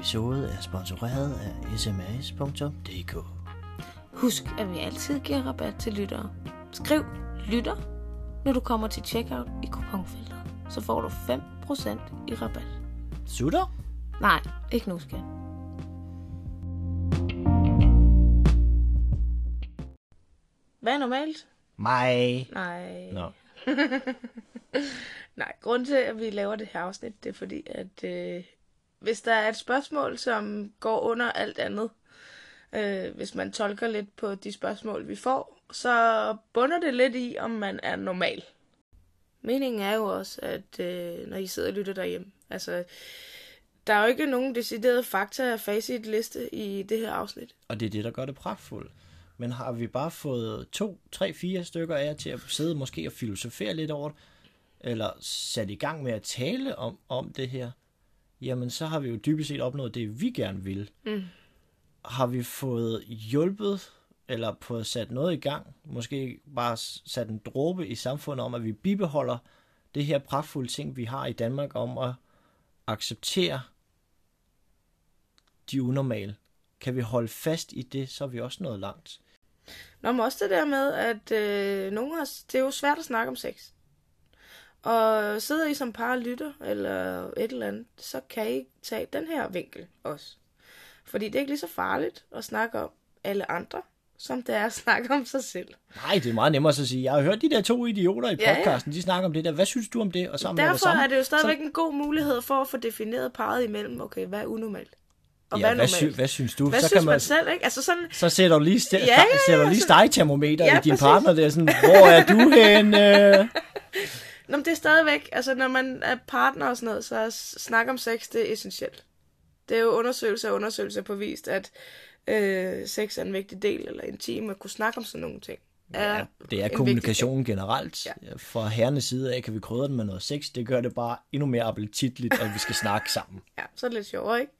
episode er sponsoreret af sms.dk. Husk, at vi altid giver rabat til lyttere. Skriv lytter, når du kommer til checkout i kuponfeltet. Så får du 5% i rabat. Sutter? Nej, ikke nu, skat. Hvad er normalt? Mig. Nej. Nå. Nej, grunden til, at vi laver det her afsnit, det er fordi, at øh, hvis der er et spørgsmål, som går under alt andet, øh, hvis man tolker lidt på de spørgsmål, vi får, så bunder det lidt i, om man er normal. Meningen er jo også, at øh, når I sidder og lytter derhjemme, altså, der er jo ikke nogen deciderede fakta og facit liste i det her afsnit. Og det er det, der gør det pragtfuldt. Men har vi bare fået to, tre, fire stykker af jer til at sidde måske og filosofere lidt over det, eller sat i gang med at tale om, om det her, jamen så har vi jo dybest set opnået det, vi gerne vil. Mm. Har vi fået hjulpet, eller fået sat noget i gang, måske bare sat en dråbe i samfundet om, at vi bibeholder det her pragtfulde ting, vi har i Danmark om at acceptere de unormale. Kan vi holde fast i det, så er vi også nået langt. Nå, men også det der med, at øh, nogle har, det er jo svært at snakke om sex. Og sidder I som par og lytter, eller et eller andet, så kan I tage den her vinkel også. Fordi det er ikke lige så farligt at snakke om alle andre, som det er at snakke om sig selv. Nej, det er meget nemmere så at sige. Jeg har hørt de der to idioter i Ja, ja. podcasten, de snakker om det der. Hvad synes du om det? Og sammen med Derfor det samme. er det jo stadigvæk en god mulighed for at få defineret parret imellem, okay, hvad er unormalt? Og hvad ja, hvad, normalt? sy- hvad synes du? hvad så synes kan man, man, selv, ikke? Altså sådan, så sætter du lige, st- Ja, ja, ja, ja, ja, sætter lige så- stegtermometer Ja, i din præcis. partner. Det er sådan, hvor er du henne? Nå, men det er stadigvæk, altså når man er partner og sådan noget, så er snak om sex, det er essentielt. Det er jo undersøgelser og undersøgelser på vist, at øh, sex er en vigtig del, eller intim, at kunne snakke om sådan nogle ting. Ja, det er en kommunikationen generelt. Ja. Fra herrenes side af kan vi krydre den med noget sex. Det gør det bare endnu mere appetitligt, at vi skal snakke sammen. Ja, så er det lidt sjovere, ikke?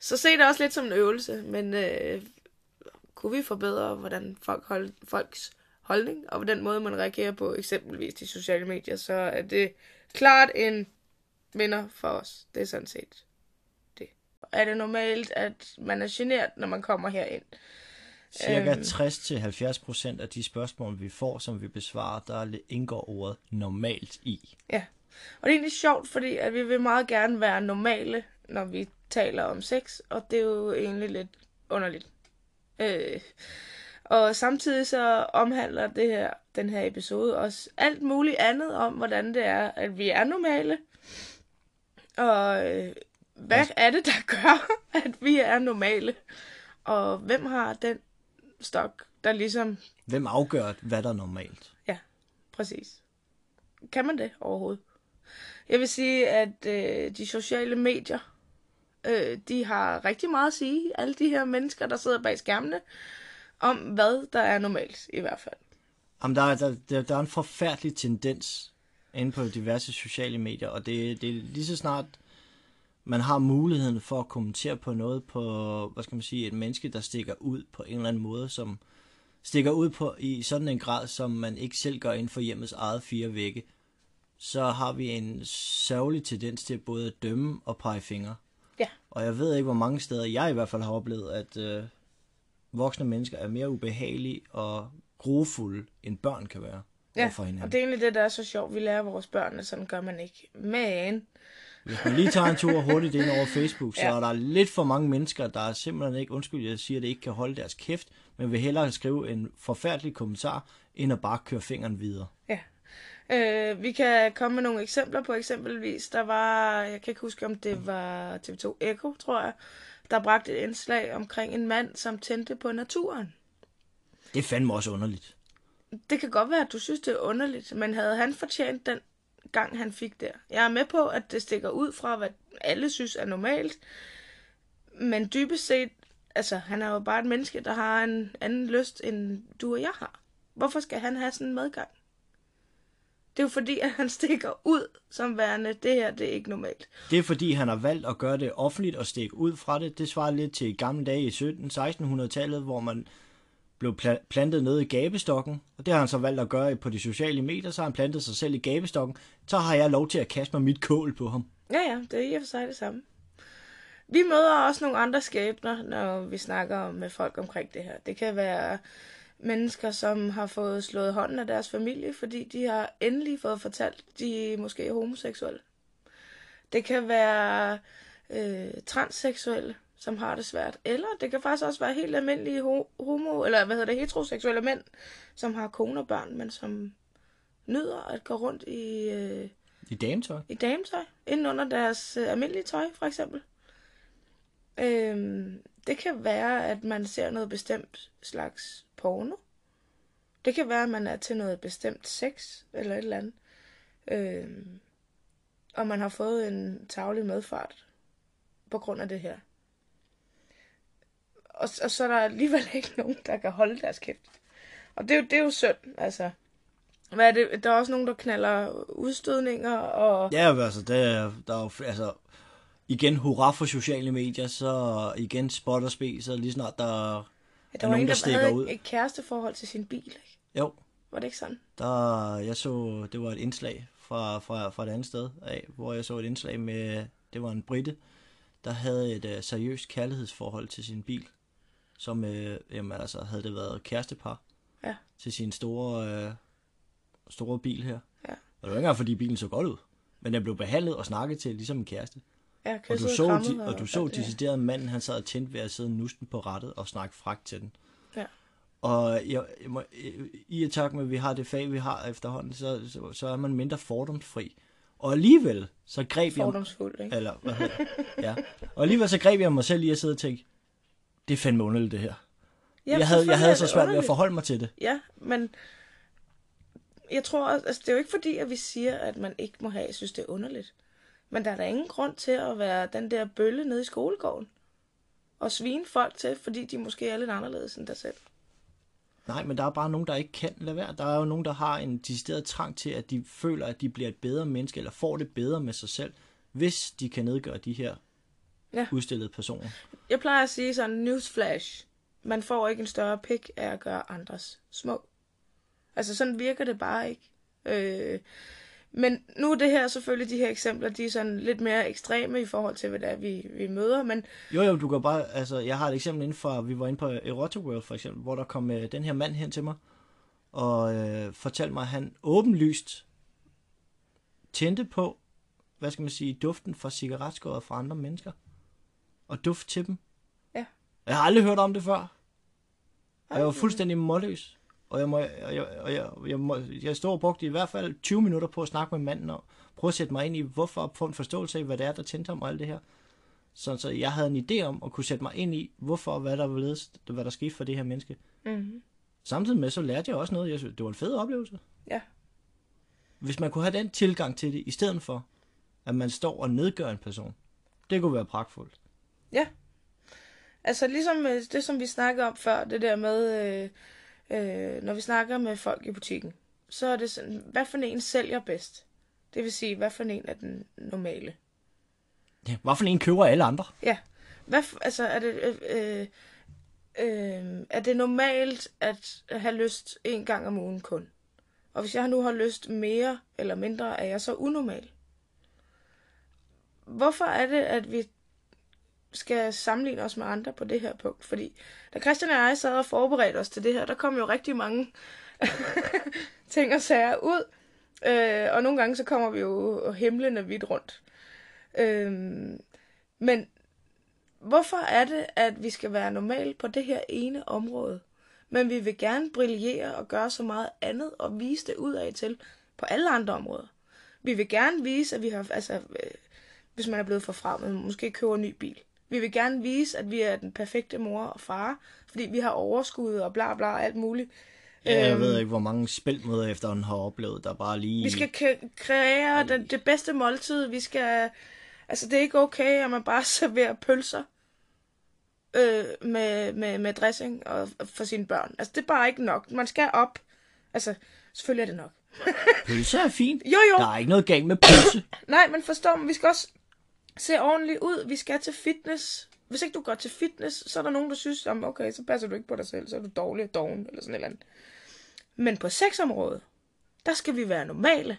Så se det også lidt som en øvelse, men øh, kunne vi forbedre, hvordan folk hold, folks holdning, og den måde, man reagerer på eksempelvis de sociale medier, så er det klart en vinder for os. Det er sådan set det. Er det normalt, at man er generet, når man kommer herind? Cirka Øhm. 60-70% af de spørgsmål, vi får, som vi besvarer, der indgår ordet normalt i. Ja. Og det er egentlig sjovt, fordi at vi vil meget gerne være normale, når vi taler om sex, og det er jo egentlig lidt underligt. Øh, og samtidig så omhandler det her, den her episode også alt muligt andet om, hvordan det er, at vi er normale. Og øh, hvad Altså- er det, der gør, at vi er normale? Og hvem har den stok, der ligesom Hvem afgør, hvad der er normalt? Ja, præcis. Kan man det overhovedet? Jeg vil sige, at øh, de sociale medier, øh, de har rigtig meget at sige. Alle de her mennesker, der sidder bag skærmene, om hvad der er normalt i hvert fald. Jamen, der, er- der, der, der er en forfærdelig tendens inde på diverse sociale medier, og det, det er lige så snart, man har muligheden for at kommentere på noget på, hvad skal man sige, et menneske, der stikker ud på en eller anden måde, som stikker ud på i sådan en grad, som man ikke selv gør inden for hjemmets eget fire vægge, så har vi en sørgelig tendens til både at dømme og pege fingre. Ja. Og jeg ved ikke, hvor mange steder jeg i hvert fald har oplevet, at øh, voksne mennesker er mere ubehagelige og grofulde, end børn kan være Ja, og hinanden. det er egentlig det, der er så sjovt. Vi lærer vores børn, at sådan gør man ikke. Men, Hvis man lige tager en tur hurtigt ind over Facebook, så Ja. er der lidt for mange mennesker, der er simpelthen ikke, undskyld, jeg siger, at det ikke kan holde deres kæft, men vil hellere skrive en forfærdelig kommentar, end at bare køre fingeren videre. ja. Øh, vi kan komme med nogle eksempler på eksempelvis, der var, jeg kan ikke huske, om det var TV2 Echo, tror jeg, der bragte et indslag omkring en mand, som tændte på naturen. Det er fandme også underligt. Det kan godt være, at du synes, det er underligt, men havde han fortjent den gang, han fik der? Jeg er med på, at det stikker ud fra, hvad alle synes er normalt, men dybest set altså, han er jo bare et menneske, der har en anden lyst, end du og jeg har. Hvorfor skal han have sådan en medgang? Det er jo fordi, at han stikker ud som værende, det her, det er ikke normalt. Det er fordi, han har valgt at gøre det offentligt og stikke ud fra det. Det svarer lidt til gamle dage i 17-1600-tallet, hvor man blev pla- plantet nede i gabestokken, og det har han så valgt at gøre på de sociale medier, så har han plantet sig selv i gabestokken, så har jeg lov til at kaste mig mit kål på ham. Ja, ja, det er i og for sig det samme. Vi møder også nogle andre skæbner, når vi snakker med folk omkring det her. Det kan være mennesker, som har fået slået hånden af deres familie, fordi de har endelig fået fortalt, at de måske er homoseksuelle. Det kan være øh, transseksuelle, som har det svært. Eller det kan faktisk også være helt almindelige homo, eller hvad hedder det, heteroseksuelle mænd, som har kone og børn, men som nyder at gå rundt i... Øh, I dametøj? I dametøj. Inden under deres øh, almindelige tøj, for eksempel. Øhm, det kan være, at man ser noget bestemt slags porno. Det kan være, at man er til noget bestemt sex, eller et eller andet. Øh, og man har fået en tavlig medfart på grund af det her. Og, og så er der alligevel ikke nogen, der kan holde deres kæft. Og det er jo, det er jo synd, altså. Hvad er det? Der er også nogen, der knaller udstødninger og... Ja, altså, det er, der er jo, altså, igen hurra for sociale medier, så igen spot og spe, så lige snart der, ja, der er nogen, der, der havde ud. et kæresteforhold til sin bil, ikke? Jo. Var det ikke sådan? Der, jeg så, det var et indslag fra, fra, fra et andet sted af, hvor jeg så et indslag med, det var en britte, der havde et uh, seriøst kærlighedsforhold til sin bil, som, uh, jamen altså, havde det været kærestepar ja. til sin store, uh, store bil her. Ja. Og det var ikke engang, fordi bilen så godt ud, men den blev behandlet og snakket til ligesom en kæreste. Ja, og du så, de, og du så decideret manden, han sad og tændte ved at sidde nusten på rettet og snakke fragt til den. Ja. Og jeg, jeg må, i et tak med, at vi har det fag, vi har efterhånden, så, så, så er man mindre fordomsfri. Og alligevel, så greb jeg... Fordomsfuld, ikke? Eller, hvad hedder, ja. Og alligevel så greb jeg mig selv i at sidde og tænke, det er fandme underligt, det her. Ja, jeg, havde, jeg havde så svært ved at forholde mig til det. Ja, men jeg tror, altså, det er jo ikke fordi, at vi siger, at man ikke må have, jeg synes, det er underligt. Men der er da ingen grund til at være den der bølle nede i skolegården. Og svine folk til, fordi de måske er lidt anderledes end dig selv. Nej, men der er bare nogen, der ikke kan lade være. Der er jo nogen, der har en decideret trang til, at de føler, at de bliver et bedre menneske, eller får det bedre med sig selv, hvis de kan nedgøre de her ja. udstillede personer. Jeg plejer at sige sådan, newsflash. Man får ikke en større pik af at gøre andres små. Altså sådan virker det bare ikke. Øh, men nu er det her selvfølgelig, de her eksempler, de er sådan lidt mere ekstreme i forhold til, hvad det er, vi, vi møder, men... Jo, jo, du kan bare, altså, jeg har et eksempel inden for, vi var inde på Erotic for eksempel, hvor der kom uh, den her mand hen til mig, og uh, fortalte mig, at han åbenlyst tændte på, hvad skal man sige, duften fra cigaretskåret fra andre mennesker, og duft til dem. Ja. Jeg har aldrig hørt om det før. Og jeg var fuldstændig målløs. Og jeg, må, og jeg, og jeg, jeg, må, jeg stod og brugte i hvert fald 20 minutter på at snakke med manden og prøve at sætte mig ind i, hvorfor få en forståelse af, hvad det er, der tændte ham og alt det her. Så, så jeg havde en idé om at kunne sætte mig ind i, hvorfor og hvad der, var hvad der skete for det her menneske. Mm-hmm. Samtidig med, så lærte jeg også noget. Jeg synes, det var en fed oplevelse. Ja. Hvis man kunne have den tilgang til det, i stedet for, at man står og nedgør en person. Det kunne være pragtfuldt. Ja. Altså ligesom øh, det, som vi snakkede om før, det der med... Øh øh, når vi snakker med folk i butikken, så er det sådan, hvad for en sælger bedst? Det vil sige, hvad for en er den normale? Ja, hvad for en køber alle andre? Ja. Hvad, altså, er det, øh, øh, er det normalt at have lyst en gang om ugen kun? Og hvis jeg nu har lyst mere eller mindre, er jeg så unormal? Hvorfor er det, at vi skal sammenligne os med andre på det her punkt. Fordi da Christian og jeg sad og forberedte os til det her, der kom jo rigtig mange ting og sager ud. Øh, og nogle gange så kommer vi jo himlende vidt rundt. Øh, men hvorfor er det, at vi skal være normal på det her ene område? Men vi vil gerne brillere og gøre så meget andet og vise det ud af til på alle andre områder. Vi vil gerne vise, at vi har, altså, øh, hvis man er blevet forfremmet, måske køber en ny bil. Vi vil gerne vise, at vi er den perfekte mor og far, fordi vi har overskud og bla bla alt muligt. Ja, jeg øhm, ved ikke, hvor mange spilmøder efterhånden har oplevet, der bare lige... Vi skal kreere det, det bedste måltid. Vi skal... Altså, det er ikke okay, at man bare serverer pølser. øh, med, med, med dressing og, for sine børn. Altså, det er bare ikke nok. Man skal op. Altså, selvfølgelig er det nok. Pølse er fint. Jo, jo. Der er ikke noget galt med pølse. Nej, men forstår mig, vi skal også se ordentligt ud. Vi skal til fitness. Hvis ikke du går til fitness, så er der nogen, der synes, om okay, så passer du ikke på dig selv, så er du dårlig og doven, eller sådan et eller andet. Men på sexområdet, der skal vi være normale.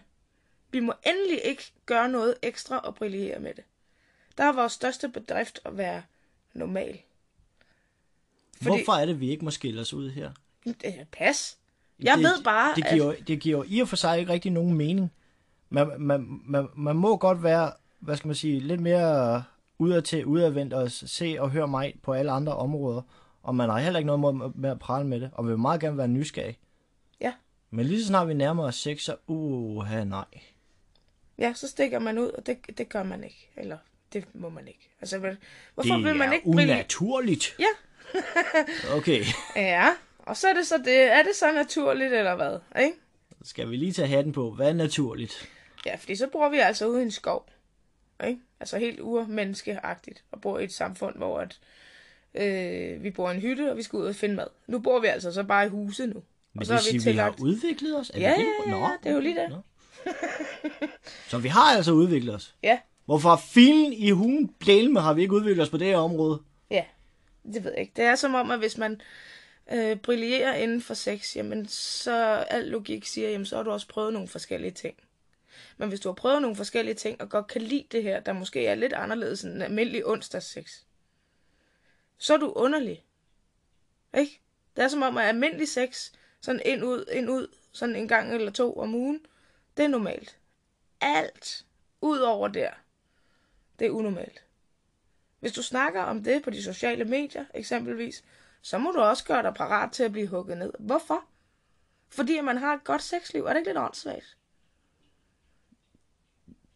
Vi må endelig ikke gøre noget ekstra og brillere med det. Der er vores største bedrift at være normal. Fordi... Hvorfor er det, vi ikke må skille os ud her? Det er pas. Jeg det, ved bare, det giver, at... det giver i og for sig ikke rigtig nogen mening. Man, man, man, man må godt være, hvad skal man sige, lidt mere udad til, udadvendt og se og høre mig på alle andre områder. Og man har heller ikke noget med, med at prale med det, og vil meget gerne være nysgerrig. Ja. Men lige så snart vi nærmer os sex, så uha nej. Ja, så stikker man ud, og det, det gør man ikke. Eller det må man ikke. Altså, hvorfor det vil man ikke Det er unaturligt. Ja. okay. Ja, og så er det så det. Er det så naturligt, eller hvad? Ikke? Skal vi lige tage hatten på. Hvad er naturligt? Ja, fordi så bor vi altså ude i en skov. Ikke? Altså helt urmenneskeagtigt. Og bor i et samfund, hvor at, øh, vi bor i en hytte, og vi skal ud og finde mad. Nu bor vi altså så bare i huse nu. Men og så det vil sige, vi har udviklet os? Er ja, det ja, ja, ja, det er jo lige det. Nå. så vi har altså udviklet os? Ja. Hvorfor filen i hugen med har vi ikke udviklet os på det her område? Ja, det ved jeg ikke. Det er som om, at hvis man øh, brillerer inden for sex, jamen så al logik siger, jamen så har du også prøvet nogle forskellige ting. Men hvis du har prøvet nogle forskellige ting, og godt kan lide det her, der måske er lidt anderledes end en almindelig onsdagssex, så er du underlig. Ikke? Det er som om, at almindelig sex, sådan ind ud, ind ud, sådan en gang eller to om ugen, det er normalt. Alt ud over der, det er unormalt. Hvis du snakker om det på de sociale medier, eksempelvis, så må du også gøre dig parat til at blive hugget ned. Hvorfor? Fordi man har et godt sexliv. Er det ikke lidt åndssvagt?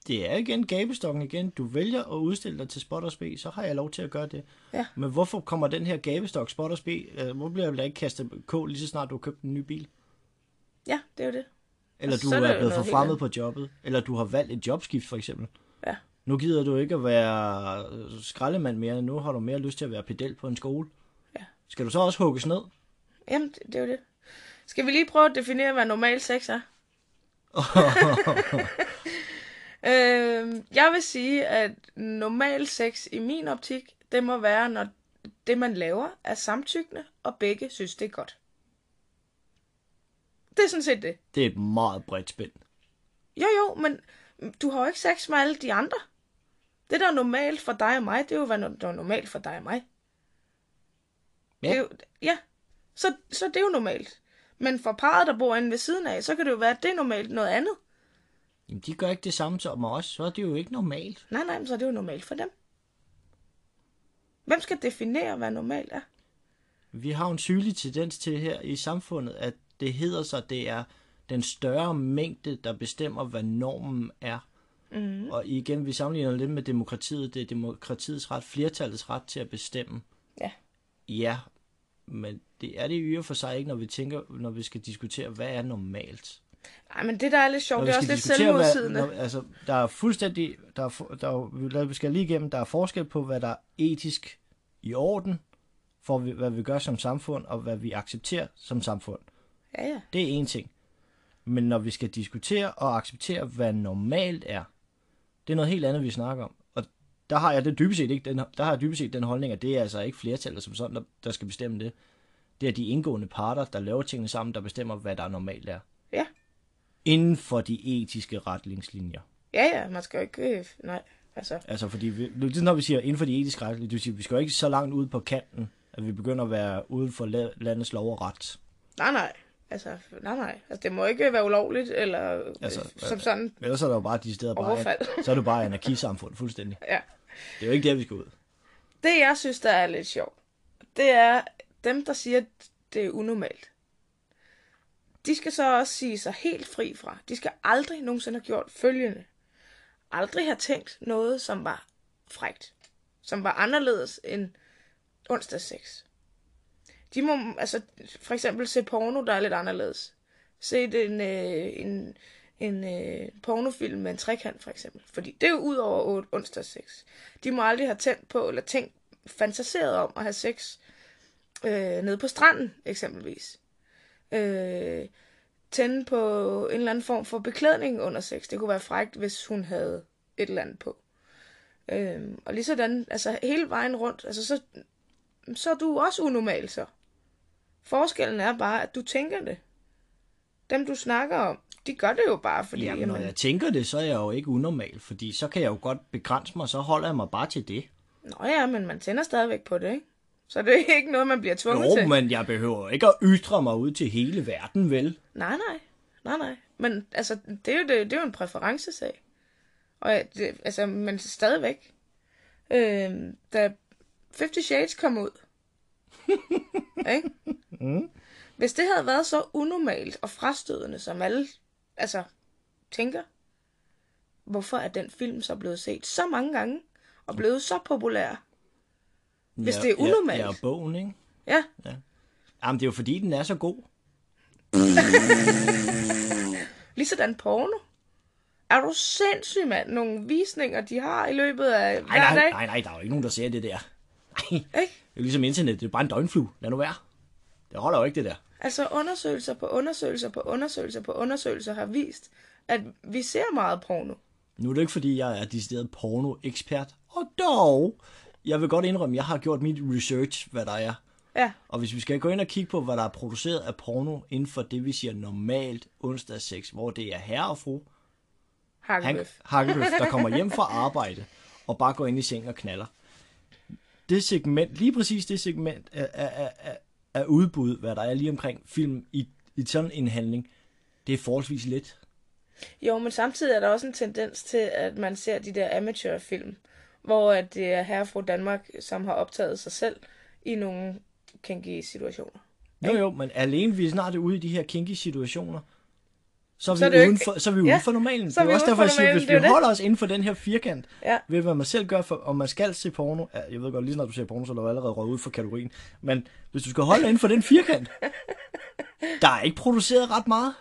Det er igen gabestokken igen. Du vælger at udstille dig til spot og spe, så har jeg lov til at gøre det. Ja. Men hvorfor kommer den her gabestok, spot og spe, øh, hvor bliver jeg ikke kastet k lige så snart du har købt en ny bil? Ja, det er jo det. Eller du er, er blevet forfremmet på jobbet. Eller du har valgt et jobskift for eksempel. Ja. Nu gider du ikke at være skraldemand mere. Nu har du mere lyst til at være pedel på en skole. Ja. Skal du så også hugges ned? Jamen, det, det er jo det. Skal vi lige prøve at definere, hvad normal sex er? øh, jeg vil sige, at normal sex i min optik, det må være, når det, man laver, er samtykkende, og begge synes, det er godt. Det er sådan set det. Det er et meget bredt spænd. Jo, jo, men du har jo ikke sex med alle de andre. Det, der er normalt for dig og mig, det er jo, hvad der er normalt for dig og mig. Ja. Det er jo, ja. Så, så det er jo normalt. Men for parret, der bor inde ved siden af, så kan det jo være, at det er normalt noget andet. Jamen, de gør ikke det samme som os, så er det jo ikke normalt. Nej, nej, men så er det jo normalt for dem. Hvem skal definere, hvad normalt er? Vi har en sygelig tendens til her i samfundet, at det hedder sig, det er den større mængde, der bestemmer, hvad normen er. Mm. Og igen, vi sammenligner lidt med demokratiet. Det er demokratiets ret, flertallets ret til at bestemme. Ja. Ja, men det er det i og for sig ikke, når vi tænker, når vi skal diskutere, hvad er normalt. Nej, men det der er lidt sjovt, det er også lidt selvmodsigende. Hvad, når, altså, der er fuldstændig, der er, der er, vi skal lige igennem, der er forskel på, hvad der er etisk i orden, for hvad vi gør som samfund, og hvad vi accepterer som samfund. Ja, ja. Det er en ting. Men når vi skal diskutere og acceptere, hvad normalt er, det er noget helt andet, vi snakker om. Og der har jeg det dybest set ikke, den, der har jeg dybest set den holdning, at det er altså ikke flertallet som sådan, der, der skal bestemme det. Det er de indgående parter, der laver tingene sammen, der bestemmer, hvad der normalt er. Ja. Inden for de etiske retningslinjer. Ja, ja, man skal jo ikke... Øh, nej, altså... Altså, fordi vi, det er, når vi siger inden for de etiske retningslinjer, det vil sige, vi skal jo ikke så langt ud på kanten, at vi begynder at være uden for landets lov og ret. Nej, nej. Altså, nej, nej. Altså, det må ikke være ulovligt, eller altså, øh, som sådan... Ellers er der jo bare de steder bare... så er det bare anarkisamfund, fuldstændig. Ja. Det er jo ikke der, vi skal ud. Det, jeg synes, der er lidt sjovt, det er dem, der siger, at det er unormalt. De skal så også sige sig helt fri fra. De skal aldrig nogensinde have gjort følgende. Aldrig have tænkt noget, som var frægt. Som var anderledes end onsdag 6. De må altså for eksempel se porno, der er lidt anderledes. Se en, øh, en, en øh, pornofilm med en trekant for eksempel. Fordi det er jo ud over onsdag 6. De må aldrig have tændt på eller tænkt fantaseret om at have sex øh, nede på stranden, eksempelvis. Øh, tænde på en eller anden form for beklædning under sex. Det kunne være frægt, hvis hun havde et eller andet på. Øh, og lige sådan, altså hele vejen rundt, altså så, så er du også unormal så. Forskellen er bare, at du tænker det. Dem, du snakker om, de gør det jo bare, fordi... Jamen, når jeg tænker det, så er jeg jo ikke unormal, fordi så kan jeg jo godt begrænse mig, så holder jeg mig bare til det. Nå ja, men man tænder stadigvæk på det, ikke? Så det er ikke noget, man bliver tvunget Jo, til. men jeg behøver ikke at ytre mig ud til hele verden, vel? Nej, nej. Nej, nej. Men altså, det er jo, det, det er jo en præferencesag. Og det, altså, men stadigvæk. Øh, da Fifty Shades kom ud. ikke? Mm. Hvis det havde været så unormalt og frastødende, som alle altså, tænker, hvorfor er den film så blevet set så mange gange og blevet så populær? Hvis det er unormalt. Ja, ja, bogen, ikke? Ja, Jamen, det er jo fordi, den er så god. ligesådan porno. Er du sindssyg, mand? Nogle visninger, de har i løbet af Nej, hver nej, dag. nej, nej, der er jo ikke nogen, der ser det der. Nej, det er Ikke? jo ligesom internet, det er bare en døgnflue. Lad nu være. Det holder jo ikke, det der. Altså undersøgelser på undersøgelser på undersøgelser på undersøgelser har vist, at vi ser meget porno. Nu er det ikke, fordi jeg er decideret porno-ekspert. Og dog, jeg vil godt indrømme, jeg har gjort mit research, hvad der er. Ja, Og hvis vi skal gå ind og kigge på, hvad der er produceret af porno inden for det, vi siger normalt onsdagssex, hvor det er herre og fru. Hakkebøf, der kommer hjem fra arbejde og bare går ind i seng og knaller. Det segment, lige præcis det segment af, af, af, af, udbud, hvad der er lige omkring film i, i sådan en handling, det er forholdsvis let. Jo, men samtidig er der også en tendens til, at man ser de der amatørfilm, hvor at det er herre fra Danmark, som har optaget sig selv i nogle kinky situationer. Jo jo, men alene vi er snart ude i de her kinky situationer, så er vi, Så er uden ikke- for, så er vi Ja, for normalen. så er det er også uden derfor, for jeg siger, hvis er vi det. holder os inden for den her firkant, Ja. ved hvad man selv gør, for, om man skal se porno. Ja, jeg ved godt, lige snart du ser porno, så er du allerede røget ud for kategorien. Men hvis du skal holde dig inden for den firkant, der er ikke produceret ret meget.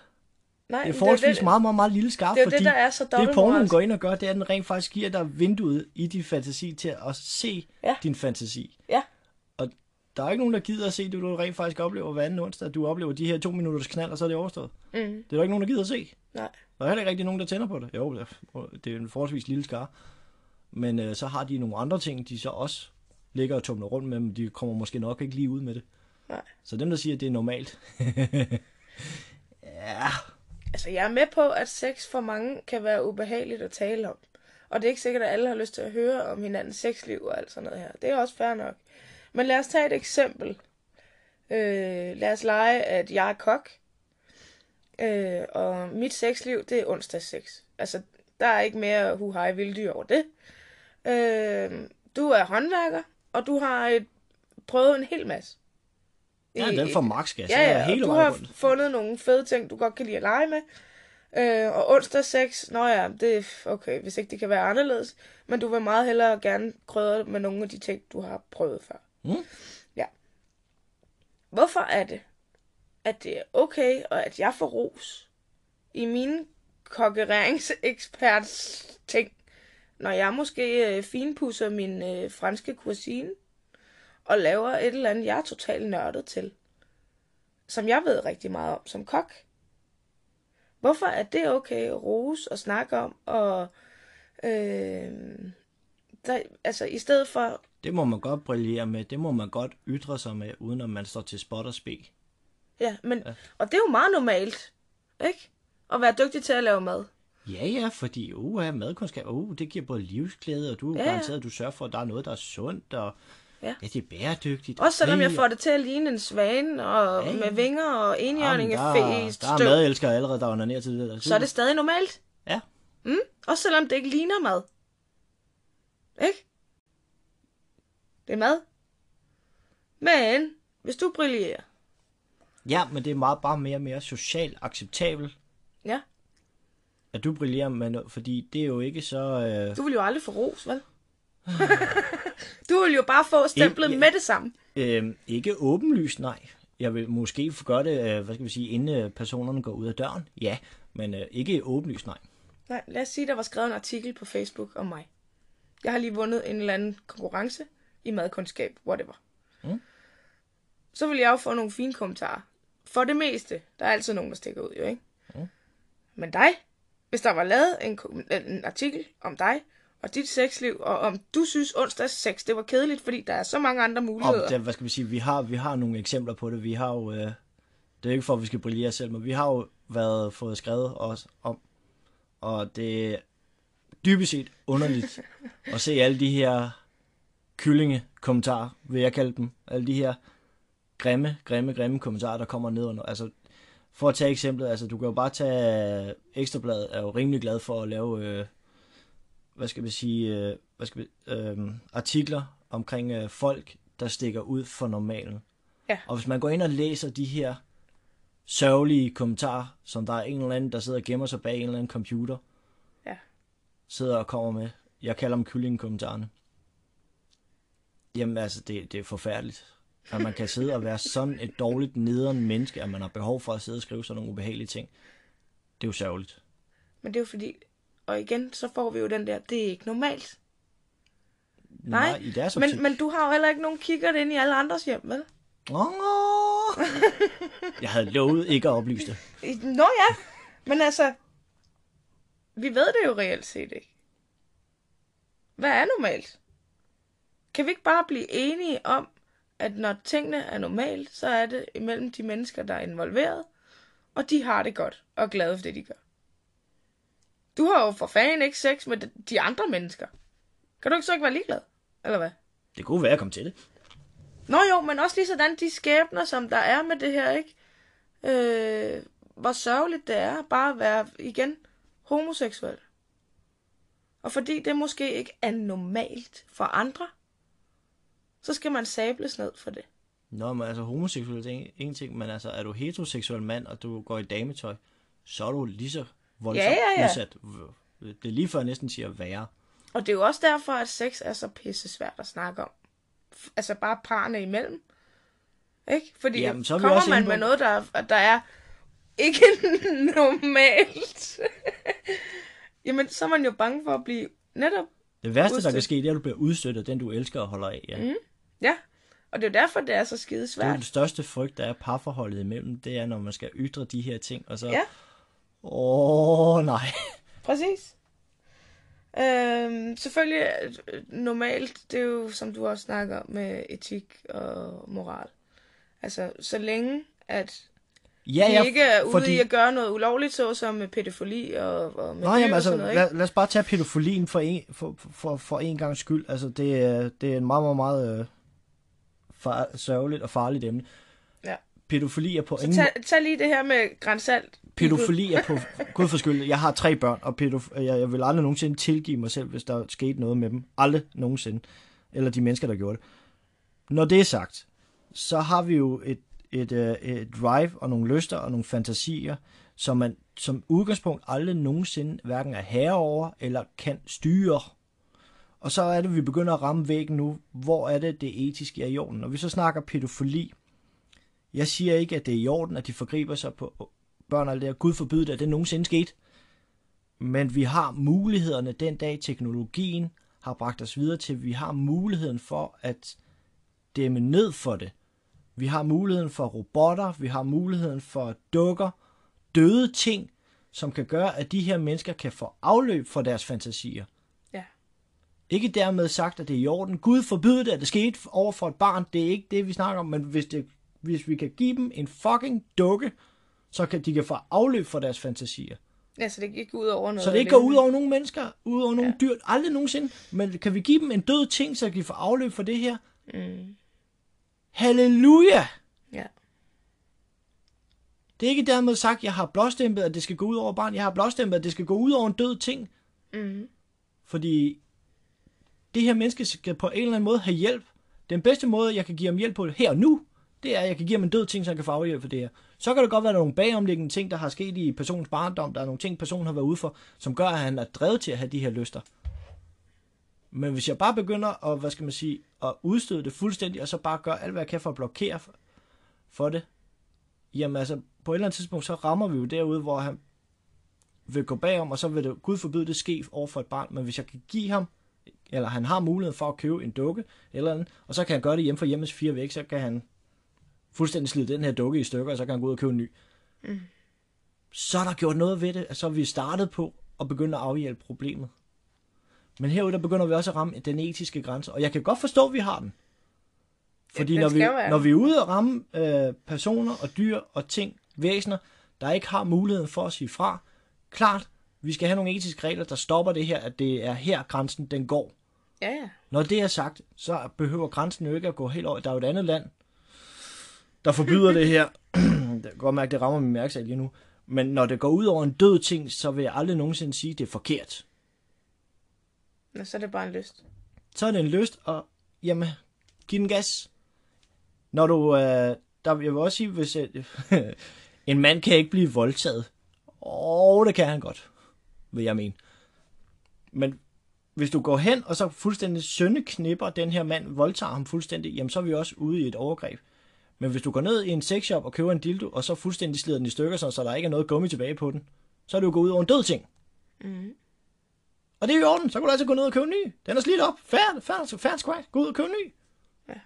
Nej, Det er forholdsvis det, meget, meget, meget lille skarp, det er fordi det, der er så det pornoen går ind og gør, det er, at den rent faktisk giver dig vinduet i din fantasi til at se Ja. din fantasi. Ja, Og der er ikke nogen, der gider at se det, du rent faktisk oplever hver anden onsdag. Du oplever de her to minutters knald, og så er det overstået. mm, Det er der ikke nogen, der gider at se. nej. Der er heller ikke rigtig nogen, der tænder på det. Jo, det er- det er en forholdsvis lille skar. Men øh, så har de nogle andre ting, de så også ligger og tumler rundt med, men de kommer måske nok ikke lige ud med det. Nej. Så dem, der siger, at det er normalt. ja, Altså, jeg er med på, at sex for mange kan være ubehageligt at tale om. Og det er ikke sikkert, at alle har lyst til at høre om hinandens sexliv og alt sådan noget her. Det er også fair nok. Men lad os tage et eksempel. Øh, lad os lege, at jeg er kok. Øh, og mit sexliv, det er onsdagssex. Altså, der er ikke mere huhej vilddyr over det. Øh, du er håndværker, og du har et, prøvet en hel masse ja den får max gas. Ja, ja, hele du har rundt. fundet nogle fede ting, du godt kan lide at lege med. Øh, og onsdag 6, nå ja, det er okay, hvis ikke det kan være anderledes. Men du vil meget hellere gerne krydre med nogle af de ting, du har prøvet før. Mm. Ja. Hvorfor er det, at det er okay, og at jeg får ros i mine kokkereringseksperts ting, når jeg måske øh, finpusser min øh, franske cuisine, og laver et eller andet, jeg er totalt nørdet til som jeg ved rigtig meget om som kok. Hvorfor er det okay at rose og snakke om, og øh, der, altså i stedet for, Det må man godt brillere med. Det må man godt ytre sig med, uden at man står til spot og spe. ja, men, ja. og det er jo meget normalt, ikke? At være dygtig til at lave mad. Ja, ja, fordi uh, madkundskab, uh, det giver både livsglæde, og du er ja. garanteret, at du sørger for, at der er noget, der er sundt, og Ja. ja, det er bæredygtigt. Også selvom jeg får det til at ligne en svane, og Ja, ja. med vinger og enhjørning af fe der er madelskere allerede, der er til det så er det stadig normalt. Ja, Mm? Også selvom det ikke ligner mad. Ikke? Det er mad. Men, hvis du brillerer, ja, men det er meget, bare mere og mere socialt acceptabelt, ja, at du brillerer med noget, fordi det er jo ikke så... Øh, Du vil jo aldrig få ros, vel? du vil jo bare få stemplet Ja. med det samme. øh, ikke åbenlyst, nej. Jeg vil måske få gøre det, øh, hvad skal vi sige, inden øh, personerne går ud af døren. Ja, men øh, ikke åbenlyst, nej. Nej, lad os sige, der var skrevet en artikel på Facebook om mig. Jeg har lige vundet en eller anden konkurrence i madkundskab, whatever. Mm. Så vil jeg jo få nogle fine kommentarer. For det meste, der er altid nogen, der stikker ud, jo ikke? Mm. Men dig, hvis der var lavet en, en artikel om dig, og dit sexliv, og om du synes onsdags sex, det var kedeligt, fordi der er så mange andre muligheder. Og det, hvad skal vi sige, vi har, vi har nogle eksempler på det. Vi har jo, øh, det er ikke for, at vi skal brillere selv, men vi har jo været fået skrevet os om, og det er dybest set underligt at se alle de her kyllinge kommentarer, vil jeg kalde dem. Alle de her grimme, grimme, grimme kommentarer, der kommer ned under. Altså, for at tage eksemplet, altså du kan jo bare tage Ekstrabladet, er jo rimelig glad for at lave, øh, hvad skal vi sige, øh, hvad skal vi, øh, artikler omkring øh, folk, der stikker ud for normalen. Ja. Og hvis man går ind og læser de her sørgelige kommentarer, som der er en eller anden, der sidder og gemmer sig bag en eller anden computer, Ja. sidder og kommer med, jeg kalder dem kyllingkommentarerne. Jamen altså, det, det er forfærdeligt. At man kan sidde og være sådan et dårligt nederen menneske, at man har behov for at sidde og skrive sådan nogle ubehagelige ting. Det er jo sørgeligt. Men det er jo fordi, og igen, så får vi jo den der, det er ikke normalt. Nej, i deres optik. Men, men du har jo heller ikke nogen kigger ind i alle andres hjem, vel? Åh! Jeg havde lovet ikke at oplyse det. Nå ja, men altså, vi ved det jo reelt set ikke. Hvad er normalt? Kan vi ikke bare blive enige om, at når tingene er normalt, så er det imellem de mennesker, der er involveret, og de har det godt og er glade for det, de gør. Du har jo for fanden ikke sex med de- andre mennesker. Kan du ikke så ikke være ligeglad? Eller hvad? Det kunne være at komme til det. Nå jo, men også lige sådan de skæbner, som der er med det her, ikke? Øh, hvor sørgeligt det er bare at være, igen, homoseksuel. Og fordi det måske ikke er normalt for andre, så skal man sables ned for det. Nå, men altså homoseksuel er en, en ting, men altså er du heteroseksuel mand, og du går i dametøj, så er du lige så voldsomt Ja, ja, ja. udsat. Det er lige før jeg næsten siger værre. Og det er jo også derfor, at sex er så pisse svært at snakke om. Altså bare parne imellem. Ikke? Fordi Jamen, så er kommer man på- med noget, der, er- der er ikke normalt, jamen så er man jo bange for at blive netop Det værste, der Udstødt. kan ske, det er, at du bliver udstødt af den, du elsker og holder af. Ja. Mm. Ja, og det er jo derfor, det er så skide Det er svært. den største frygt, der er parforholdet imellem, det er, når man skal ytre de her ting, og så... Ja. Åh, nej. Præcis. Øhm, selvfølgelig, øh, normalt, det er jo, som du også snakker om, med etik og moral. Altså, så længe, at Ja, ja, ikke er ude fordi... i at gøre noget ulovligt, såsom med pædofili og, og med Nå, jamen, og altså, sådan noget, ikke? lad, lad os bare tage pædofilien for en, for, for, for en gang skyld. Altså, det er, det er en meget, meget, meget øh, far, sørgeligt og farligt emne. Pædofili er på Så ingen tag, tag lige det her med grænsalt. Pædofili er på... Gud for skyld, jeg har tre børn, og pædof, jeg, jeg vil aldrig nogensinde tilgive mig selv, hvis der skete noget med dem. Aldrig nogensinde. Eller de mennesker, der gjorde det. Når det er sagt, så har vi jo et, et, øh, et drive og nogle lyster og nogle fantasier, som man som udgangspunkt aldrig nogensinde hverken er herre over eller kan styre. Og så er det, vi begynder at ramme væggen nu. Hvor er det, det etiske er i orden? Når vi så snakker pædofili, jeg siger ikke, at det er i orden, at de forgriber sig på børn og alt det her. Gud forbyde det, at det nogensinde skete. Men vi har mulighederne den dag, teknologien har bragt os videre til, vi har muligheden for at dæmme ned for det. Vi har muligheden for robotter, vi har muligheden for dukker, døde ting, som kan gøre, at de her mennesker kan få afløb for deres fantasier. Ja. Ikke dermed sagt, at det er i orden. Gud forbyde det, at det skete over for et barn. Det er ikke det, vi snakker om. Men hvis, det, hvis vi kan give dem en fucking dukke, så kan de kan få afløb for deres fantasier. Ja, så det ikke går ud over noget. Så det ikke går ud over nogle mennesker, ud over nogle Ja. dyr, aldrig nogensinde. Men kan vi give dem en død ting, så de kan få afløb for det her? Mm. Halleluja! Ja. Det er ikke dermed sagt, at jeg har blåstempet, at det skal gå ud over barn. Jeg har blåstempet, at det skal gå ud over en død ting. Mm. Fordi det her menneske skal på en eller anden måde have hjælp. Den bedste måde, jeg kan give ham hjælp på her og nu, det er, at jeg kan give ham en død ting, så han kan få afhjælp for det her. Så kan det godt være, at der er nogle bagomliggende ting, der har sket i personens barndom. Der er nogle ting, personen har været ude for, som gør, at han er drevet til at have de her lyster. Men hvis jeg bare begynder at, hvad skal man sige, at udstøde det fuldstændig, og så bare gør alt, hvad jeg kan for at blokere for, for det, jamen altså, på et eller andet tidspunkt, så rammer vi jo derude, hvor han vil gå bagom, og så vil det, Gud forbyde det ske over for et barn. Men hvis jeg kan give ham eller han har mulighed for at købe en dukke, eller andet, og så kan han gøre det hjemme for hjemmes fire væk, så kan han fuldstændig slide den her dukke i stykker, og så kan han gå ud og købe en ny. Mm. Så er der gjort noget ved det, så er vi startet på at begynde at afhjælpe problemet. Men herude, der begynder vi også at ramme den etiske grænse, og jeg kan godt forstå, at vi har den. Fordi den når, vi, være. når vi er ude og ramme øh, personer og dyr og ting, væsener, der ikke har muligheden for at sige fra, klart, vi skal have nogle etiske regler, der stopper det her, at det er her grænsen den går. Ja, ja. Når det er sagt, så behøver grænsen jo ikke at gå helt over. Der er jo et andet land, der forbyder det her. Jeg kan godt mærke, det rammer min mærkesag lige nu. Men når det går ud over en død ting, så vil jeg aldrig nogensinde sige, at det er forkert. Nå, så er det bare en lyst. Så er det en lyst, og jamen, giv den gas. Når du, øh, der, jeg vil også sige, hvis øh, en mand kan ikke blive voldtaget. Åh, det kan han godt, vil jeg mene. Men hvis du går hen, og så fuldstændig søndeknipper den her mand, voldtager ham fuldstændig, jamen så er vi også ude i et overgreb. Men hvis du går ned i en sexshop og køber en dildo, og så fuldstændig slider den i stykker, så der ikke er noget gummi tilbage på den, så er det jo gået ud over en død ting. Mm. Og det er jo i orden, så kan du altså gå ned og købe en ny. Den er slidt op. Færd, færd, færd, squat. Gå ud og købe en ny. Ja.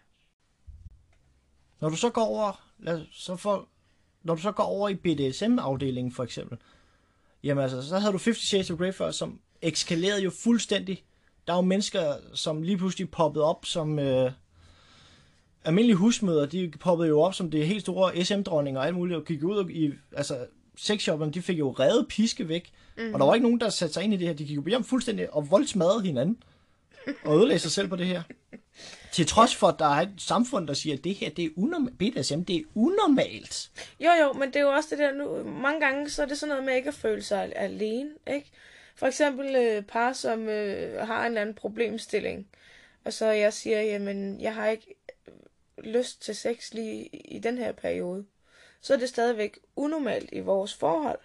Når du så går over, lad, så for, når du så går over i BDSM-afdelingen for eksempel, jamen altså, så havde du 50 Shades of Grey før, som eskalerede jo fuldstændig. Der er jo mennesker, som lige pludselig poppede op som øh, almindelige husmøder. De poppede jo op som det helt store SM-dronninger og alt muligt, og gik ud og i, altså, sexshopperne, de fik jo revet piske væk. Mm. Og der var ikke nogen, der satte sig ind i det her. De gik jo hjem fuldstændig og voldsmadrede hinanden. Og ødelagde sig selv på det her. Til trods for, at der er et samfund, der siger, at det her, det er unormalt. BDSM, det er unormalt. Jo, jo, men det er jo også det der nu. Mange gange, så er det sådan noget med ikke at føle sig alene, ikke? For eksempel øh, par, som øh, har en eller anden problemstilling, og så jeg siger, jamen, jeg har ikke lyst til sex lige i den her periode. Så er det stadigvæk unormalt i vores forhold.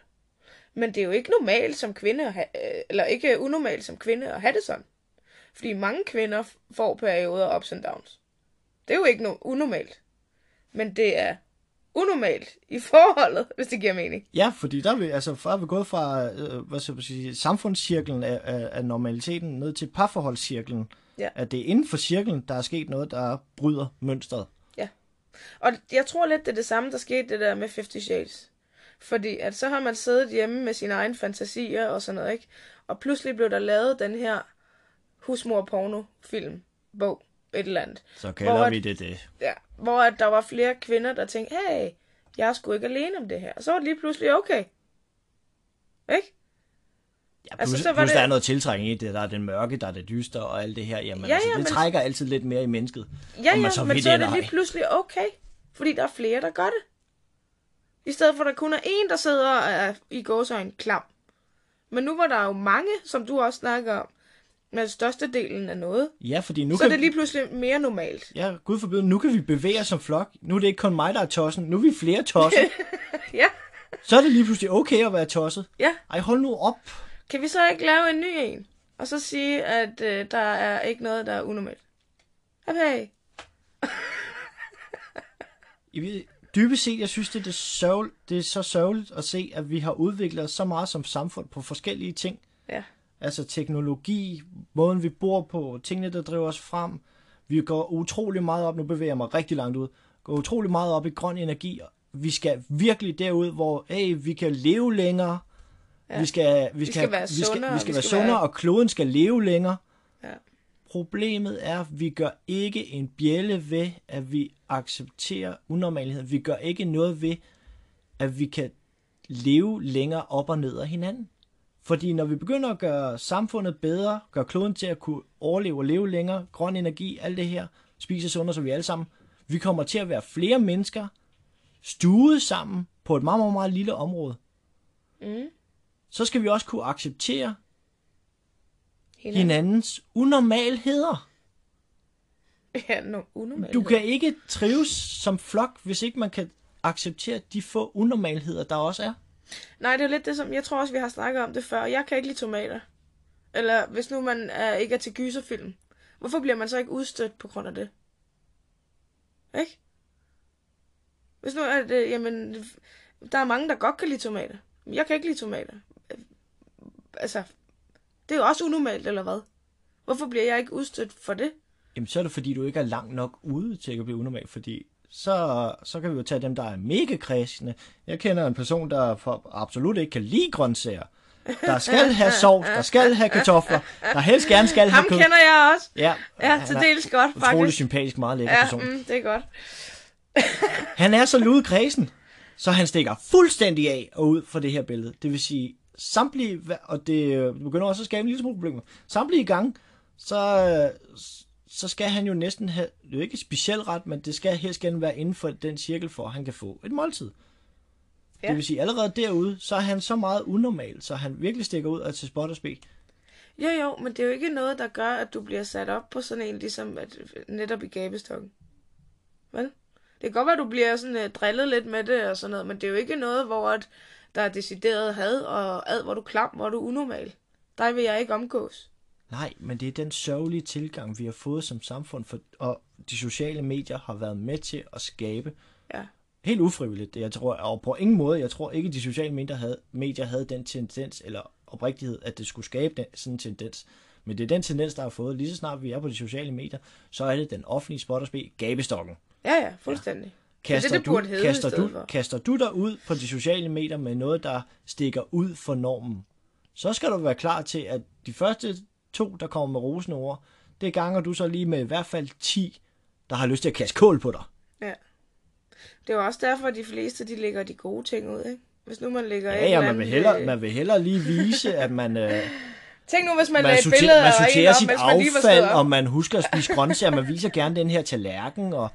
Men det er jo ikke normalt som kvinde, at have, øh, eller ikke unormalt som kvinde at have det sådan. Fordi mange kvinder får perioder ups and downs. Det er jo ikke no- unormalt. Men det er unormalt i forholdet, hvis det giver mening. Ja, fordi der er vi, altså, der er vi gået fra øh, hvad skal man sige, samfundscirklen af, af, af normaliteten ned til parforholdscirklen. Ja. At det er inden for cirklen, der er sket noget, der bryder mønstret. Og jeg tror lidt, det er det samme, der skete det der med 50 Shades. Fordi at så har man siddet hjemme med sine egne fantasier og sådan noget, ikke? Og pludselig blev der lavet den her husmor-porno-film, bog, et eller andet. Så kalder Hvor- vi det det. Ja, hvor at der var flere kvinder, der tænkte, hey, jeg er sgu ikke alene om det her. Og så var det lige pludselig okay. Ikke? Ja, plus, Altså, altså, så var plus det- der er noget tiltrækning i det. Der er den mørke, der er det dystre og alt det her. Jamen, Ja, ja, altså, ja, det men- trækker altid lidt mere i mennesket. Ja, ja, så men så er det lige pludselig okay. Fordi der er flere, der gør det. I stedet for, at der kun er en, der sidder og er i gåsøjne klam. Men nu var der jo mange, som du også snakker om, med størstedelen af noget. Ja, fordi nu Så er kan det lige pludselig mere normalt. Ja, gud forbyde, nu kan vi bevæge os som flok. Nu er det ikke kun mig, der er tossen. Nu er vi flere tosser. Ja, så er det lige pludselig okay at være tosset. ja. Ej, hold nu op. Kan vi så ikke lave en ny en? Og så sige, at øh, der er ikke noget, der er unormalt. Okay. Ved, dybest set, jeg synes, det er, det, sørgel, det er så sørgeligt at se, at vi har udviklet os så meget som samfund på forskellige ting. Ja. Altså teknologi, måden vi bor på, tingene, der driver os frem. Vi går utrolig meget op, nu bevæger jeg mig rigtig langt ud, går utrolig meget op i grøn energi. Vi skal virkelig derud, hvor hey, vi kan leve længere. Ja. Vi skal, vi skal, skal være vi skal, vi skal vi være sundere, være- og kloden skal leve længere. Ja. Problemet er, at vi gør ikke en bjælle ved, at vi accepterer unormalhed. Vi gør ikke noget ved, at vi kan leve længere op og ned af hinanden. Fordi når vi begynder at gøre samfundet bedre, gøre kloden til at kunne overleve og leve længere, grøn energi, alt det her, spise sundere, så vi alle sammen, vi kommer til at være flere mennesker, stuet sammen på et meget, meget, meget lille område. Mm. Så skal vi også kunne acceptere Hinanden. hinandens unormalheder. Ja, no, unormalt. Du kan ikke trives som flok, hvis ikke man kan acceptere de få unormalheder, der også er. Nej, det er lidt det, som jeg tror også, vi har snakket om det før. Jeg kan ikke lide tomater. Eller hvis nu man er, ikke er til gyserfilm. Hvorfor bliver man så ikke udstødt på grund af det? Ikke? Hvis nu er det, jamen, der er mange, der godt kan lide tomater. Jeg kan ikke lide tomater. Altså, det er jo også unormalt, eller hvad? Hvorfor bliver jeg ikke udstødt for det? Jamen, så er det fordi, du ikke er langt nok ude til at blive unormal, fordi så, så kan vi jo tage dem, der er mega kredsende. Jeg kender en person, der for, absolut ikke kan lide grøntsager. Der skal have sovs, der skal have kartofler, der helst gerne skal have Ham kød. kender jeg også. Ja, Ja, til er dels godt, Utrolig faktisk. sympatisk, meget lækker Ja, person. mm, det er godt. Han er så lude kredsen, så han stikker fuldstændig af og ud fra det her billede. Det vil sige, samtlige, og det øh, begynder også at skabe en lille smule problemer, samtlige gange, så, øh, så skal han jo næsten have, det er jo ikke speciel ret, men det skal helst gerne være inden for den cirkel, for at han kan få et måltid. Ja. Det vil sige, allerede derude, så er han så meget unormal, så han virkelig stikker ud og til spot og spe. Jo, jo, men det er jo ikke noget, der gør, at du bliver sat op på sådan en, ligesom at, netop i gabestokken. Vel? Det kan godt være, at du bliver sådan uh, drillet lidt med det og sådan noget, men det er jo ikke noget, hvor at der er decideret had og ad, hvor du klam, hvor du unormal. Der vil jeg ikke omgås. Nej, men det er den sørgelige tilgang, vi har fået som samfund, for, og de sociale medier har været med til at skabe Ja. helt ufrivilligt. Jeg tror, og på ingen måde, jeg tror ikke, at de sociale medier havde, medier havde den tendens, eller oprigtighed, at det skulle skabe den, sådan en tendens. Men det er den tendens, der har fået. Lige så snart vi er på de sociale medier, så er det den offentlige spot og spe, gabestokken. Ja, ja, fuldstændig. Kaster, det, det du, hedde kaster, du, for. kaster du dig ud på de sociale medier med noget, der stikker ud for normen, så skal du være klar til, at de første to, der kommer med rosende ord, det ganger du så lige med i hvert fald 10, der har lyst til at kaste kål på dig. Ja. Det er jo også derfor, at de fleste, de lægger de gode ting ud, ikke? Hvis nu man lægger Ja, ja, man vil hellere, øh, man vil hellere lige vise, at man, øh, Tænk nu, hvis man, man, lagde et billede man sorterer op, sit man stået affald, op. og man husker at spise grøntsager. Man viser gerne den her tallerken, og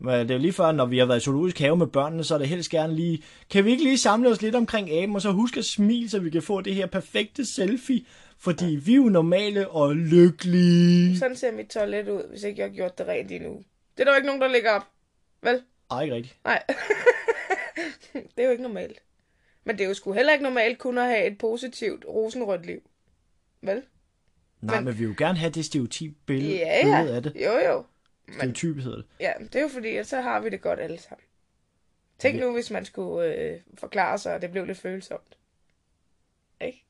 men det er jo lige før, når vi har været i zoologisk have med børnene, så er det helst gerne lige, kan vi ikke lige samle os lidt omkring aben, og så huske at smile, så vi kan få det her perfekte selfie, fordi vi er jo normale og lykkelige. Sådan ser mit toilet ud, hvis ikke jeg har gjort det rent endnu. Det er der jo ikke nogen, der lægger op. Vel? Ej, ikke rigtigt. Nej. det er jo ikke normalt. Men det er jo sgu heller ikke normalt kun at have et positivt, rosenrødt liv. Vel? Nej, Men- men, vi vil jo gerne have det stereotyp billede, Ja, billede ja. af det. Jo, jo. Stereotyp hedder det. Ja, det er jo fordi, at så har vi det godt alle sammen. Tænk nu, hvis man skulle øh, forklare sig, og det blev lidt følsomt. Ikke?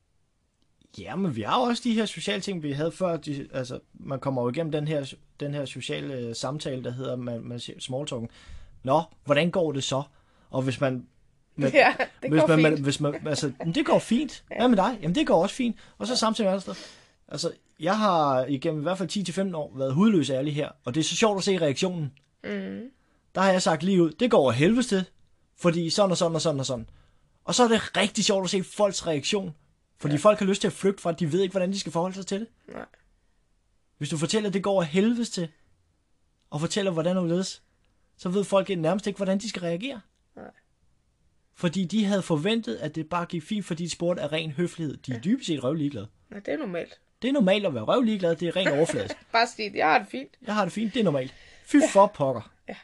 Ja, men vi har jo også de her sociale ting, vi havde før. De, altså, man kommer jo igennem den her, den her sociale øh, samtale, der hedder man, man siger, small talken. Nå, hvordan går det så? Og hvis man... Men, Ja, det hvis går man, fint. Man, hvis man, altså, "Men det går fint. Hvad med dig? Jamen, det går også fint. Og så samtidig med andet sted. Altså, jeg har igennem i hvert fald 10-15 år været hudløs ærlig her, og det er så sjovt at se reaktionen. Mm. Der har jeg sagt lige ud, det går over helvedes til, fordi sådan og sådan og sådan og sådan. Og så er det rigtig sjovt at se folks reaktion, fordi ja. folk har lyst til at flygte fra, at de ved ikke, hvordan de skal forholde sig til det. Nej. Hvis du fortæller, at det går over helvedes til, og fortæller, hvordan du ledes, så ved folk nærmest ikke, hvordan de skal reagere. Nej. Fordi de havde forventet, at det bare gik fint, fordi de spurgte af ren høflighed. De er dybest set røvligeglade. Nej, det er normalt. Det er normalt at være røvligeglad, det er rent overfladisk. Bare sige, jeg har det fint. Jeg har det fint, det er normalt. Fy for pokker. Ja,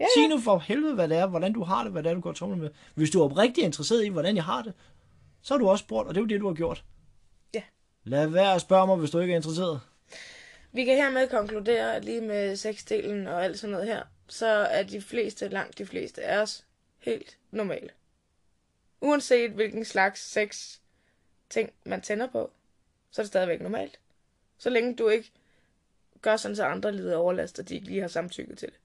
ja. Sig nu for helvede, hvad det er, hvordan du har det, hvad det er, du går tumle med. Hvis du er oprigtigt interesseret i, hvordan jeg har det, så har du også spurgt, og det er jo det, du har gjort. Ja. Lad være at spørge mig, hvis du ikke er interesseret. Vi kan hermed konkludere, at lige med sexdelen og alt sådan noget her, så er de fleste, langt de fleste af os, helt normale. Uanset hvilken slags sex ting man tænder på, så er det stadigvæk normalt. Så længe du ikke gør sådan, så andre lider overlast, og de ikke lige har samtykket til det.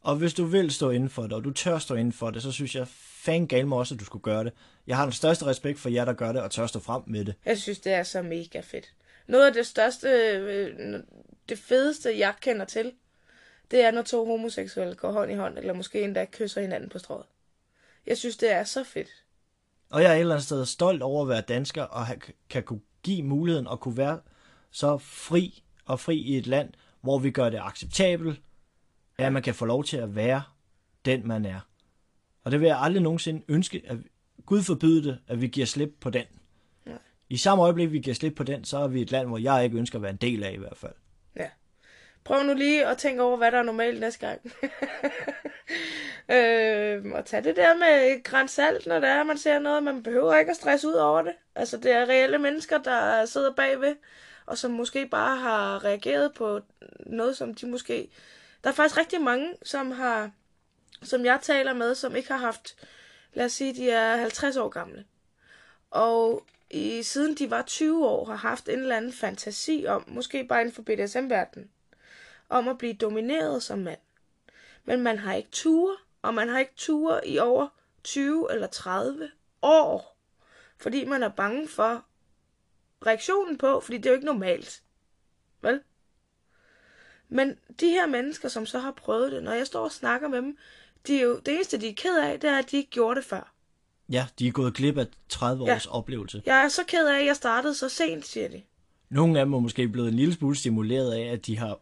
Og hvis du vil stå inden for det, og du tør stå inden for det, så synes jeg fanden gal mig også, at du skulle gøre det. Jeg har den største respekt for jer, der gør det, og tør stå frem med det. Jeg synes, det er så mega fedt. Noget af det største, øh, det fedeste, jeg kender til, det er, når to homoseksuelle går hånd i hånd, eller måske endda kysser hinanden på strået. Jeg synes, det er så fedt. Og jeg er et eller andet sted stolt over at være dansker, og kan kunne give muligheden at kunne være så fri og fri i et land, hvor vi gør det acceptabelt, at man kan få lov til at være den, man er. Og det vil jeg aldrig nogensinde ønske, at Gud forbyde det, at vi giver slip på den. Nej. I samme øjeblik, vi giver slip på den, så er vi et land, hvor jeg ikke ønsker at være en del af i hvert fald. Ja. Prøv nu lige at tænke over, hvad der er normalt næste gang. øh, og tage det der med grænsalt, når det er, man ser noget. Man behøver ikke at stresse ud over det. Altså, det er reelle mennesker, der sidder bagved, og som måske bare har reageret på noget, som de måske... Der er faktisk rigtig mange, som har, som jeg taler med, som ikke har haft, lad os sige, de er 50 år gamle. Og i, siden de var 20 år, har haft en eller anden fantasi om, måske bare inden for BDSM-verdenen, om at blive domineret som mand. Men man har ikke ture, og man har ikke ture i over 20 eller 30 år. Fordi man er bange for reaktionen på, fordi det er jo ikke normalt. Vel? Men de her mennesker, som så har prøvet det, når jeg står og snakker med dem, de er jo, det eneste, de er ked af, det er, at de ikke gjorde det før. Ja, de er gået glip af 30 Ja. års oplevelse. Jeg er så ked af, at jeg startede så sent, siger de. Nogle af dem er måske blevet en lille smule stimuleret af, at de har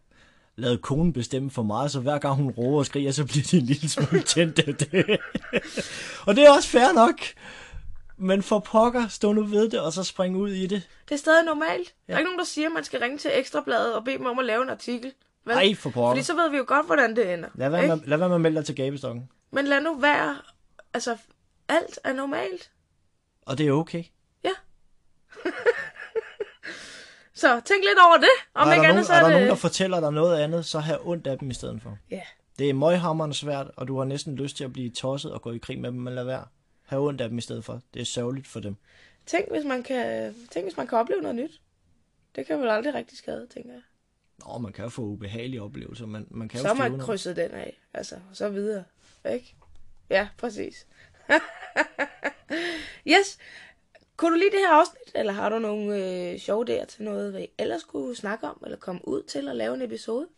lavet konen bestemme for meget, så hver gang hun råber og skriger, så bliver de en lille smule tændt af det. og det er også fair nok. Men for pokker, stå nu ved det, og så spring ud i det. Det er stadig normalt. Ja. Der er ikke nogen, der siger, at man skal ringe til Ekstrabladet og bede dem om at lave en artikel. Vel? Ej, for pokker. Fordi så ved vi jo godt, hvordan det ender. Lad være, med, lad være med at melde dig til gabestokken. Men lad nu være. Altså, alt er normalt. Og det er okay. Så tænk lidt over det. Om og er der, andet, nogen, så er er der det... nogen, der fortæller dig noget andet, så have ondt af dem i stedet for. Ja. Det er møghammerende svært, og du har næsten lyst til at blive tosset og gå i krig med dem, men lad være. Have ondt af dem i stedet for. Det er sørgeligt for dem. Tænk, hvis man kan, tænk, hvis man kan opleve noget nyt. Det kan vel aldrig rigtig skade, tænker jeg. Nå, man kan jo få ubehagelige oplevelser, men man kan Så jo man noget. krydset den af. Altså, så videre. Ikke? Ja, præcis. yes. Kunne du lide det her afsnit, eller har du nogle øh, sjove idéer til noget, vi ellers kunne snakke om, eller komme ud til at lave en episode,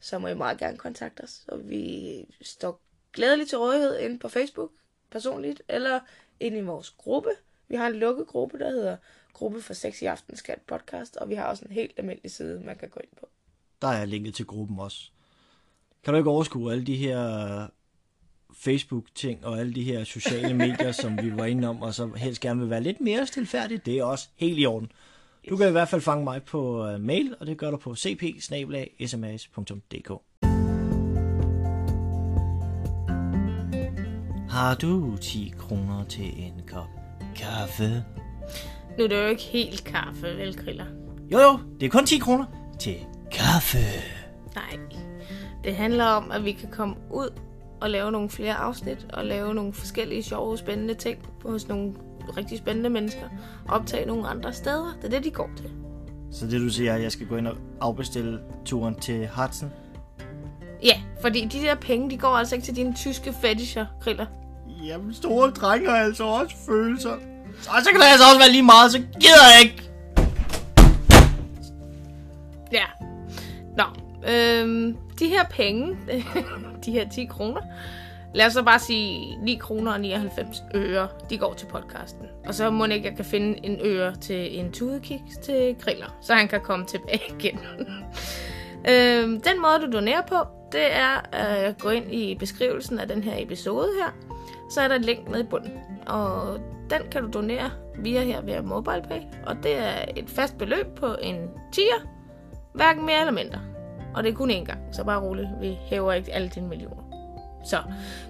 så må I meget gerne kontakte os. Og vi står glædeligt til rådighed inde på Facebook personligt, eller inde i vores gruppe. Vi har en lukket gruppe, der hedder Gruppe for Sex i Aftenskat podcast, og vi har også en helt almindelig side, man kan gå ind på. Der er linket til gruppen også. Kan du ikke overskue alle de her Facebook-ting og alle de her sociale medier, som vi var inde om, og så helst gerne vil være lidt mere stilfærdigt? Det er også helt i orden. Du kan i hvert fald fange mig på uh, mail, og det gør du på cp Har du 10 kroner til en kop kaffe? Nu er det jo ikke helt kaffe, vel, Griller? Jo jo, det er kun 10 kroner til kaffe. Nej. Det handler om, at vi kan komme ud og lave nogle flere afsnit, og lave nogle forskellige sjove, spændende ting hos nogle rigtig spændende mennesker, og optage nogle andre steder. Det er det, de går til. Så det du siger, er, at jeg skal gå ind og afbestille turen til Hudson? Ja, fordi de der penge, de går altså ikke til dine tyske fetisher, Griller. Jamen, store drenge har altså også følelser. Så, så kan det altså også være lige meget, så gider jeg ikke. Ja. Nå, øhm, de her penge, de her 10 kroner, lad os så bare sige 9 kroner og 99 øre, de går til podcasten. Og så må ikke, jeg kan finde en øre til en tudekiks til griller, så han kan komme tilbage igen. øhm, den måde, du donerer på, det er at gå ind i beskrivelsen af den her episode her. Så er der et link nede i bunden, og den kan du donere via her via MobilePay. Og det er et fast beløb på en 10'er, hverken mere eller mindre. Og det er kun én gang, så bare roligt. Vi hæver ikke alle dine millioner. Så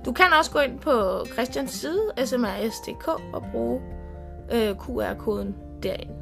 du kan også gå ind på Christians side, smrs.dk, og bruge øh, QR-koden derinde.